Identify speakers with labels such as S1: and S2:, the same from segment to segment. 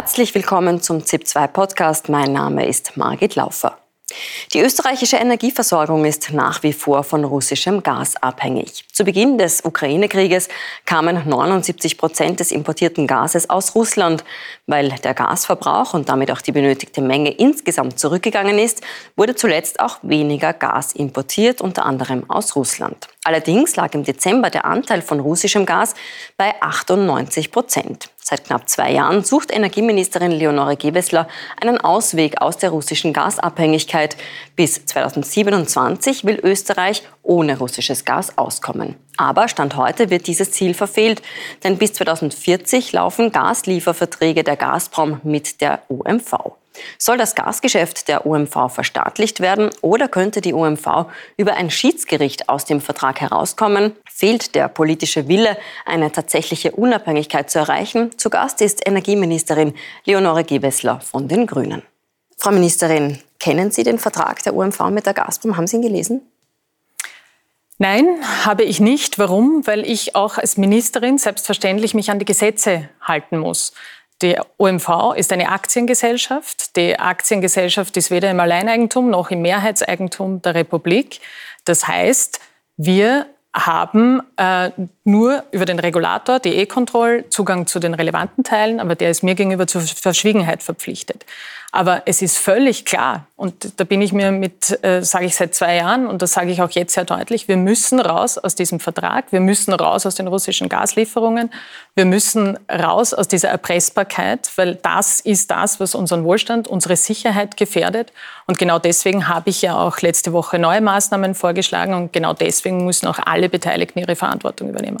S1: Herzlich willkommen zum ZIP2 Podcast. Mein Name ist Margit Laufer. Die österreichische Energieversorgung ist nach wie vor von russischem Gas abhängig. Zu Beginn des Ukraine-Krieges kamen 79 Prozent des importierten Gases aus Russland. Weil der Gasverbrauch und damit auch die benötigte Menge insgesamt zurückgegangen ist, wurde zuletzt auch weniger Gas importiert, unter anderem aus Russland. Allerdings lag im Dezember der Anteil von russischem Gas bei 98 Prozent. Seit knapp zwei Jahren sucht Energieministerin Leonore Gewessler einen Ausweg aus der russischen Gasabhängigkeit. Bis 2027 will Österreich ohne russisches Gas auskommen. Aber Stand heute wird dieses Ziel verfehlt, denn bis 2040 laufen Gaslieferverträge der Gazprom mit der UMV. Soll das Gasgeschäft der UMV verstaatlicht werden oder könnte die UMV über ein Schiedsgericht aus dem Vertrag herauskommen? Fehlt der politische Wille, eine tatsächliche Unabhängigkeit zu erreichen? Zu Gast ist Energieministerin Leonore Gewessler von den Grünen. Frau Ministerin, kennen Sie den Vertrag der UMV mit der Gazprom? Haben Sie ihn gelesen?
S2: Nein, habe ich nicht. Warum? Weil ich auch als Ministerin selbstverständlich mich an die Gesetze halten muss. Die OMV ist eine Aktiengesellschaft. Die Aktiengesellschaft ist weder im Alleineigentum noch im Mehrheitseigentum der Republik. Das heißt, wir haben äh, nur über den Regulator, die E-Control, Zugang zu den relevanten Teilen, aber der ist mir gegenüber zur Verschwiegenheit verpflichtet. Aber es ist völlig klar, und da bin ich mir mit, äh, sage ich seit zwei Jahren, und das sage ich auch jetzt sehr deutlich, wir müssen raus aus diesem Vertrag, wir müssen raus aus den russischen Gaslieferungen, wir müssen raus aus dieser Erpressbarkeit, weil das ist das, was unseren Wohlstand, unsere Sicherheit gefährdet. Und genau deswegen habe ich ja auch letzte Woche neue Maßnahmen vorgeschlagen und genau deswegen müssen auch alle Beteiligten ihre Verantwortung übernehmen.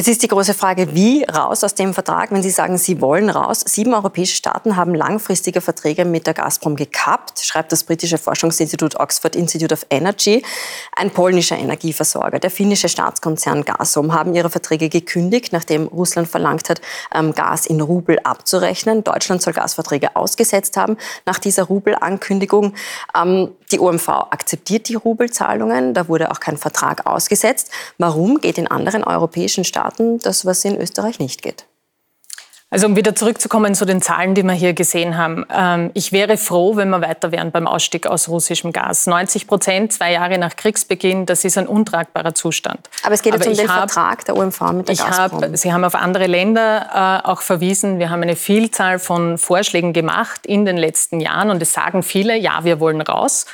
S1: Jetzt ist die große Frage, wie raus aus dem Vertrag, wenn Sie sagen, Sie wollen raus. Sieben europäische Staaten haben langfristige Verträge mit der Gazprom gekappt, schreibt das britische Forschungsinstitut Oxford Institute of Energy. Ein polnischer Energieversorger, der finnische Staatskonzern Gazprom, haben ihre Verträge gekündigt, nachdem Russland verlangt hat, ähm, Gas in Rubel abzurechnen. Deutschland soll Gasverträge ausgesetzt haben nach dieser Rubelankündigung. Ähm, die OMV akzeptiert die Rubelzahlungen, da wurde auch kein Vertrag ausgesetzt. Warum geht in anderen europäischen Staaten das, was in Österreich nicht geht?
S2: Also um wieder zurückzukommen zu den Zahlen, die wir hier gesehen haben. Ähm, ich wäre froh, wenn wir weiter wären beim Ausstieg aus russischem Gas. 90 Prozent, zwei Jahre nach Kriegsbeginn, das ist ein untragbarer Zustand.
S1: Aber es geht jetzt Aber um den hab, Vertrag der OMV mit der
S2: ich Gazprom. Hab, Sie haben auf andere Länder äh, auch verwiesen. Wir haben eine Vielzahl von Vorschlägen gemacht in den letzten Jahren und es sagen viele, ja, wir wollen raus.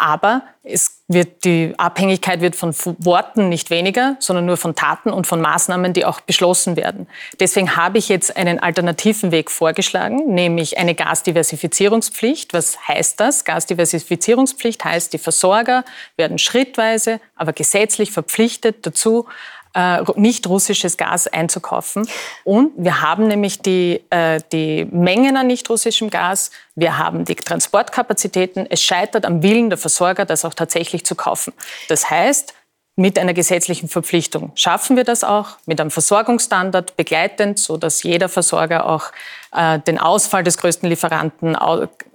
S2: Aber es wird, die Abhängigkeit wird von Worten nicht weniger, sondern nur von Taten und von Maßnahmen, die auch beschlossen werden. Deswegen habe ich jetzt einen alternativen Weg vorgeschlagen, nämlich eine Gasdiversifizierungspflicht. Was heißt das? Gasdiversifizierungspflicht heißt, die Versorger werden schrittweise, aber gesetzlich verpflichtet dazu, äh, nicht russisches Gas einzukaufen. Und wir haben nämlich die, äh, die Mengen an nicht russischem Gas, wir haben die Transportkapazitäten. Es scheitert am Willen der Versorger, das auch tatsächlich zu kaufen. Das heißt, mit einer gesetzlichen Verpflichtung schaffen wir das auch, mit einem Versorgungsstandard begleitend, sodass jeder Versorger auch den Ausfall des größten Lieferanten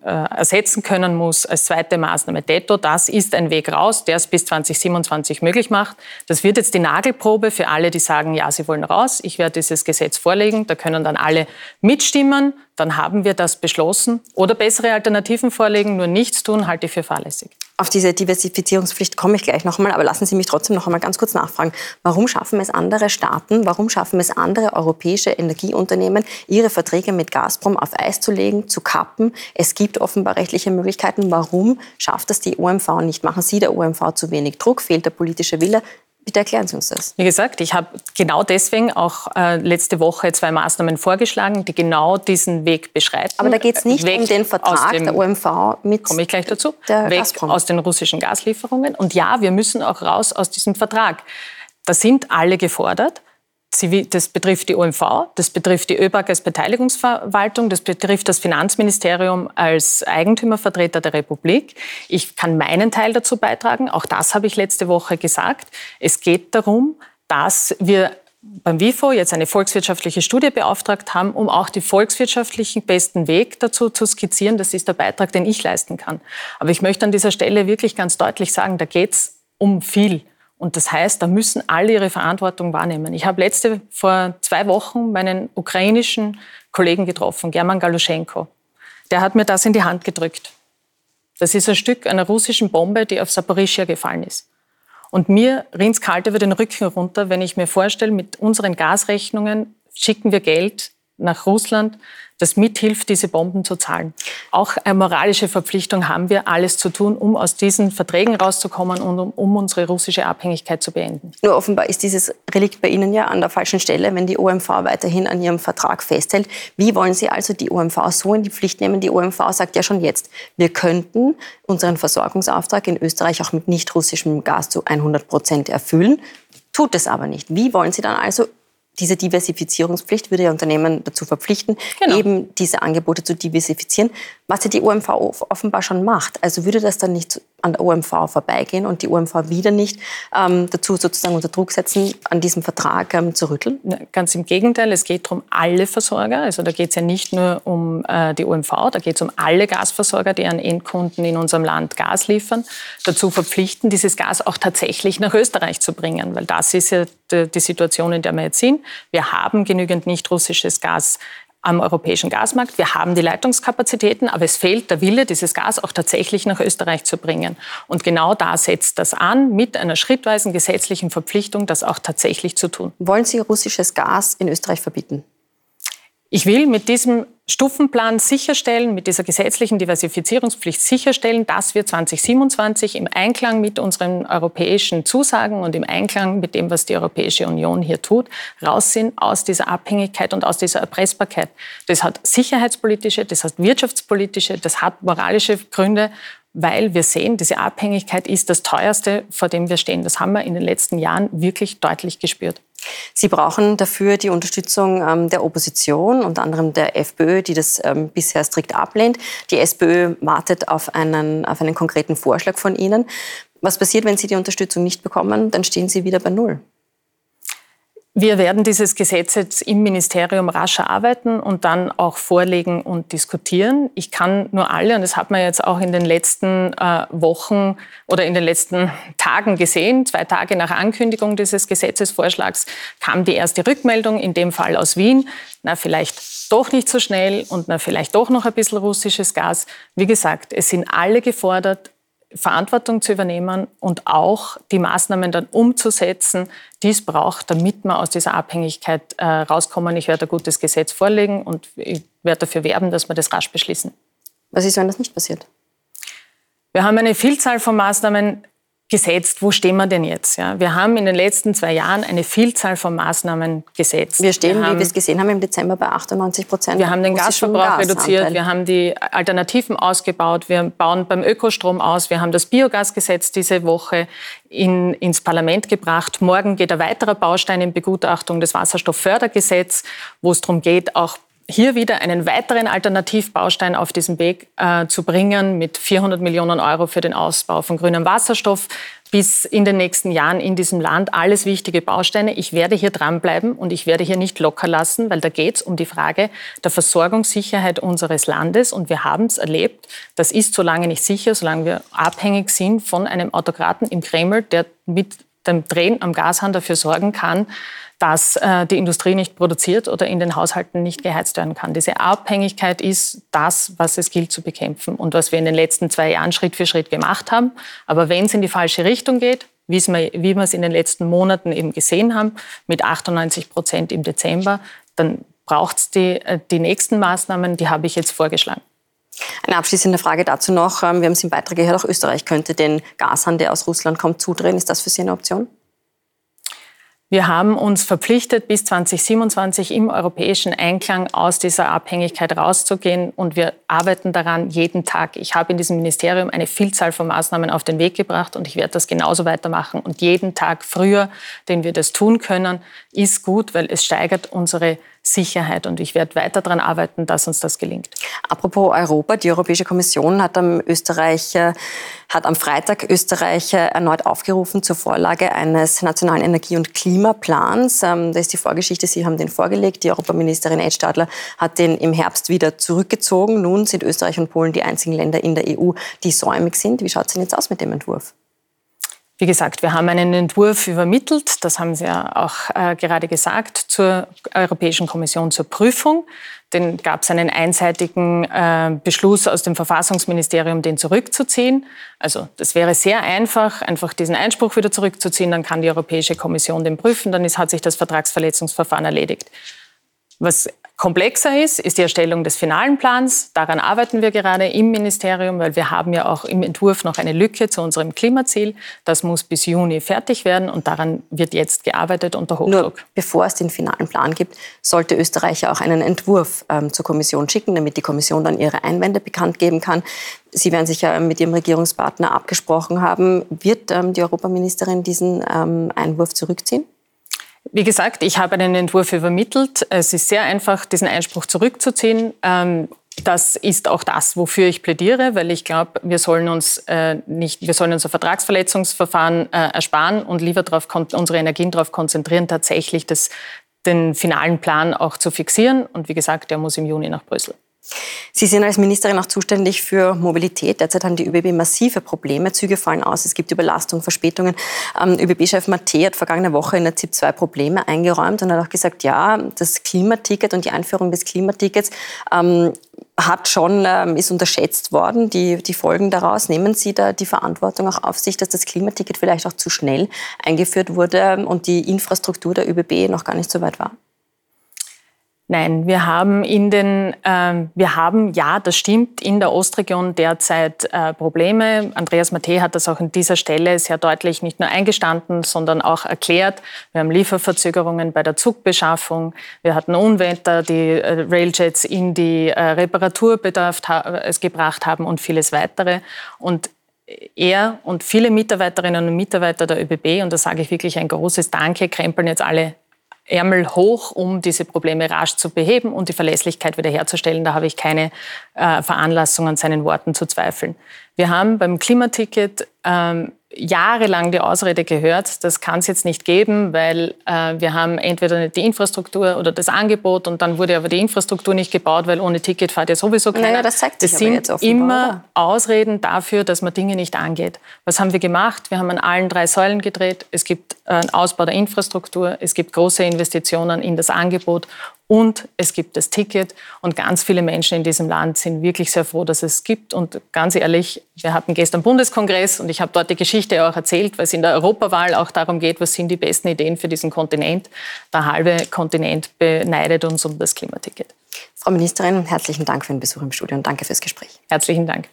S2: äh, ersetzen können muss als zweite Maßnahme Detto. Das ist ein Weg raus, der es bis 2027 möglich macht. Das wird jetzt die Nagelprobe für alle, die sagen, ja, sie wollen raus. Ich werde dieses Gesetz vorlegen. Da können dann alle mitstimmen. Dann haben wir das beschlossen. Oder bessere Alternativen vorlegen, nur nichts tun, halte ich für fahrlässig.
S1: Auf diese Diversifizierungspflicht komme ich gleich noch einmal, aber lassen Sie mich trotzdem noch einmal ganz kurz nachfragen. Warum schaffen es andere Staaten, warum schaffen es andere europäische Energieunternehmen, ihre Verträge mit Gazprom auf Eis zu legen, zu kappen? Es gibt offenbar rechtliche Möglichkeiten. Warum schafft es die OMV nicht? Machen Sie der OMV zu wenig Druck? Fehlt der politische Wille? Bitte erklären Sie uns das.
S2: Wie gesagt, ich habe genau deswegen auch äh, letzte Woche zwei Maßnahmen vorgeschlagen, die genau diesen Weg beschreiten.
S1: Aber da geht es nicht Weg um den Vertrag dem, der OMV mit
S2: komme ich gleich dazu, der Weg Gazprom. aus den russischen Gaslieferungen. Und ja, wir müssen auch raus aus diesem Vertrag. Da sind alle gefordert. Das betrifft die OMV, das betrifft die ÖBAG als Beteiligungsverwaltung, das betrifft das Finanzministerium als Eigentümervertreter der Republik. Ich kann meinen Teil dazu beitragen. Auch das habe ich letzte Woche gesagt. Es geht darum, dass wir beim WIFO jetzt eine volkswirtschaftliche Studie beauftragt haben, um auch die volkswirtschaftlichen besten Weg dazu zu skizzieren. Das ist der Beitrag, den ich leisten kann. Aber ich möchte an dieser Stelle wirklich ganz deutlich sagen, da geht es um viel. Und das heißt, da müssen alle ihre Verantwortung wahrnehmen. Ich habe letzte vor zwei Wochen meinen ukrainischen Kollegen getroffen, German Galuschenko. Der hat mir das in die Hand gedrückt. Das ist ein Stück einer russischen Bombe, die auf Saporischia gefallen ist. Und mir rinnt kalt über den Rücken runter, wenn ich mir vorstelle, mit unseren Gasrechnungen schicken wir Geld nach Russland, das mithilft, diese Bomben zu zahlen. Auch eine moralische Verpflichtung haben wir, alles zu tun, um aus diesen Verträgen rauszukommen und um, um, unsere russische Abhängigkeit zu beenden.
S1: Nur offenbar ist dieses Relikt bei Ihnen ja an der falschen Stelle, wenn die OMV weiterhin an ihrem Vertrag festhält. Wie wollen Sie also die OMV so in die Pflicht nehmen? Die OMV sagt ja schon jetzt, wir könnten unseren Versorgungsauftrag in Österreich auch mit nicht russischem Gas zu 100 Prozent erfüllen, tut es aber nicht. Wie wollen Sie dann also diese Diversifizierungspflicht würde ja Unternehmen dazu verpflichten, genau. eben diese Angebote zu diversifizieren, was ja die OMV offenbar schon macht. Also würde das dann nicht an der OMV vorbeigehen und die OMV wieder nicht ähm, dazu sozusagen unter Druck setzen, an diesem Vertrag ähm, zu rütteln?
S2: Ganz im Gegenteil, es geht darum, alle Versorger, also da geht es ja nicht nur um äh, die OMV, da geht es um alle Gasversorger, die an Endkunden in unserem Land Gas liefern, dazu verpflichten, dieses Gas auch tatsächlich nach Österreich zu bringen, weil das ist ja die, die Situation, in der wir jetzt sind. Wir haben genügend nicht russisches Gas am europäischen Gasmarkt. Wir haben die Leitungskapazitäten, aber es fehlt der Wille, dieses Gas auch tatsächlich nach Österreich zu bringen. Und genau da setzt das an, mit einer schrittweisen gesetzlichen Verpflichtung, das auch tatsächlich zu tun.
S1: Wollen Sie russisches Gas in Österreich verbieten?
S2: Ich will mit diesem Stufenplan sicherstellen, mit dieser gesetzlichen Diversifizierungspflicht sicherstellen, dass wir 2027 im Einklang mit unseren europäischen Zusagen und im Einklang mit dem, was die Europäische Union hier tut, raus sind aus dieser Abhängigkeit und aus dieser Erpressbarkeit. Das hat sicherheitspolitische, das hat wirtschaftspolitische, das hat moralische Gründe weil wir sehen, diese Abhängigkeit ist das teuerste, vor dem wir stehen. Das haben wir in den letzten Jahren wirklich deutlich gespürt.
S1: Sie brauchen dafür die Unterstützung ähm, der Opposition, unter anderem der FPÖ, die das ähm, bisher strikt ablehnt. Die SPÖ wartet auf einen, auf einen konkreten Vorschlag von Ihnen. Was passiert, wenn Sie die Unterstützung nicht bekommen? Dann stehen Sie wieder bei Null.
S2: Wir werden dieses Gesetz jetzt im Ministerium rasch erarbeiten und dann auch vorlegen und diskutieren. Ich kann nur alle, und das hat man jetzt auch in den letzten äh, Wochen oder in den letzten Tagen gesehen, zwei Tage nach Ankündigung dieses Gesetzesvorschlags kam die erste Rückmeldung, in dem Fall aus Wien. Na, vielleicht doch nicht so schnell und na, vielleicht doch noch ein bisschen russisches Gas. Wie gesagt, es sind alle gefordert, Verantwortung zu übernehmen und auch die Maßnahmen dann umzusetzen, die es braucht, damit wir aus dieser Abhängigkeit äh, rauskommen. Ich werde ein gutes Gesetz vorlegen und ich werde dafür werben, dass wir das rasch beschließen.
S1: Was ist, wenn das nicht passiert?
S2: Wir haben eine Vielzahl von Maßnahmen gesetzt. Wo stehen wir denn jetzt? Ja, wir haben in den letzten zwei Jahren eine Vielzahl von Maßnahmen gesetzt.
S1: Wir stehen, wir haben, wie wir es gesehen haben, im Dezember bei 98 Prozent.
S2: Wir haben den Gasverbrauch reduziert, wir haben die Alternativen ausgebaut, wir bauen beim Ökostrom aus, wir haben das Biogasgesetz diese Woche in, ins Parlament gebracht. Morgen geht ein weiterer Baustein in Begutachtung des Wasserstofffördergesetzes, wo es darum geht, auch hier wieder einen weiteren Alternativbaustein auf diesem Weg äh, zu bringen mit 400 Millionen Euro für den Ausbau von grünem Wasserstoff bis in den nächsten Jahren in diesem Land. Alles wichtige Bausteine. Ich werde hier dranbleiben und ich werde hier nicht locker lassen, weil da geht es um die Frage der Versorgungssicherheit unseres Landes. Und wir haben es erlebt, das ist so lange nicht sicher, solange wir abhängig sind von einem Autokraten im Kreml, der mit dem Drehen am Gashahn dafür sorgen kann, dass äh, die Industrie nicht produziert oder in den Haushalten nicht geheizt werden kann. Diese Abhängigkeit ist das, was es gilt zu bekämpfen und was wir in den letzten zwei Jahren Schritt für Schritt gemacht haben. Aber wenn es in die falsche Richtung geht, wie wir es in den letzten Monaten eben gesehen haben, mit 98 Prozent im Dezember, dann braucht es die, äh, die nächsten Maßnahmen, die habe ich jetzt vorgeschlagen.
S1: Eine abschließende Frage dazu noch. Ähm, wir haben es im Beitrag gehört, auch Österreich könnte den Gashahn, der aus Russland kommt, zudrehen. Ist das für Sie eine Option?
S2: Wir haben uns verpflichtet, bis 2027 im europäischen Einklang aus dieser Abhängigkeit rauszugehen. Und wir arbeiten daran jeden Tag. Ich habe in diesem Ministerium eine Vielzahl von Maßnahmen auf den Weg gebracht und ich werde das genauso weitermachen. Und jeden Tag früher, den wir das tun können, ist gut, weil es steigert unsere Sicherheit. Und ich werde weiter daran arbeiten, dass uns das gelingt.
S1: Apropos Europa, die Europäische Kommission hat am, Österreich, hat am Freitag Österreich erneut aufgerufen zur Vorlage eines nationalen Energie- und Klimaplans. Ähm, da ist die Vorgeschichte, Sie haben den vorgelegt. Die Europaministerin Ed Stadler hat den im Herbst wieder zurückgezogen. Nun sind Österreich und Polen die einzigen Länder in der EU, die säumig sind. Wie schaut es denn jetzt aus mit dem Entwurf?
S2: Wie gesagt, wir haben einen Entwurf übermittelt, das haben Sie ja auch äh, gerade gesagt, zur Europäischen Kommission zur Prüfung. Den gab es einen einseitigen äh, Beschluss aus dem Verfassungsministerium, den zurückzuziehen. Also das wäre sehr einfach, einfach diesen Einspruch wieder zurückzuziehen, dann kann die Europäische Kommission den prüfen, dann ist, hat sich das Vertragsverletzungsverfahren erledigt. Was komplexer ist, ist die Erstellung des finalen Plans. Daran arbeiten wir gerade im Ministerium, weil wir haben ja auch im Entwurf noch eine Lücke zu unserem Klimaziel. Das muss bis Juni fertig werden und daran wird jetzt gearbeitet unter Hochdruck. Nur
S1: bevor es den finalen Plan gibt, sollte Österreich ja auch einen Entwurf ähm, zur Kommission schicken, damit die Kommission dann ihre Einwände bekannt geben kann. Sie werden sich ja mit Ihrem Regierungspartner abgesprochen haben. Wird ähm, die Europaministerin diesen ähm, Einwurf zurückziehen?
S2: Wie gesagt, ich habe einen Entwurf übermittelt. Es ist sehr einfach, diesen Einspruch zurückzuziehen. Ähm, das ist auch das, wofür ich plädiere, weil ich glaube, wir sollen uns äh, nicht, wir sollen unser Vertragsverletzungsverfahren äh, ersparen und lieber darauf unsere Energien darauf konzentrieren, tatsächlich das, den finalen Plan auch zu fixieren. Und wie gesagt, der muss im Juni nach Brüssel.
S1: Sie sind als Ministerin auch zuständig für Mobilität. Derzeit haben die ÖBB massive Probleme. Züge fallen aus, es gibt Überlastung, Verspätungen. Ähm, ÖBB-Chef Matte hat vergangene Woche in der ZIP 2 Probleme eingeräumt und hat auch gesagt, ja, das Klimaticket und die Einführung des Klimatickets ähm, hat schon, ähm, ist unterschätzt worden, die, die Folgen daraus. Nehmen Sie da die Verantwortung auch auf sich, dass das Klimaticket vielleicht auch zu schnell eingeführt wurde und die Infrastruktur der ÖBB noch gar nicht so weit war?
S2: Nein, wir haben in den, äh, wir haben ja, das stimmt, in der Ostregion derzeit äh, Probleme. Andreas Matte hat das auch an dieser Stelle sehr deutlich nicht nur eingestanden, sondern auch erklärt. Wir haben Lieferverzögerungen bei der Zugbeschaffung. Wir hatten Unwetter, die äh, Railjets in die äh, Reparaturbedarf es gebracht haben und vieles weitere. Und er und viele Mitarbeiterinnen und Mitarbeiter der ÖBB, und da sage ich wirklich ein großes Danke, krempeln jetzt alle Ärmel hoch, um diese Probleme rasch zu beheben und die Verlässlichkeit wiederherzustellen. Da habe ich keine äh, Veranlassung an seinen Worten zu zweifeln. Wir haben beim Klimaticket ähm, jahrelang die Ausrede gehört, das kann es jetzt nicht geben, weil äh, wir haben entweder die Infrastruktur oder das Angebot und dann wurde aber die Infrastruktur nicht gebaut, weil ohne Ticket fährt ja sowieso keiner. Naja,
S1: das zeigt sich
S2: das sind jetzt offenbar, immer oder? Ausreden dafür, dass man Dinge nicht angeht. Was haben wir gemacht? Wir haben an allen drei Säulen gedreht. Es gibt äh, einen Ausbau der Infrastruktur, es gibt große Investitionen in das Angebot und es gibt das Ticket. Und ganz viele Menschen in diesem Land sind wirklich sehr froh, dass es gibt. Und ganz ehrlich, wir hatten gestern Bundeskongress und ich habe dort die Geschichte auch erzählt, weil es in der Europawahl auch darum geht, was sind die besten Ideen für diesen Kontinent. Der halbe Kontinent beneidet uns um das Klimaticket.
S1: Frau Ministerin, herzlichen Dank für den Besuch im Studio und danke fürs Gespräch.
S2: Herzlichen Dank.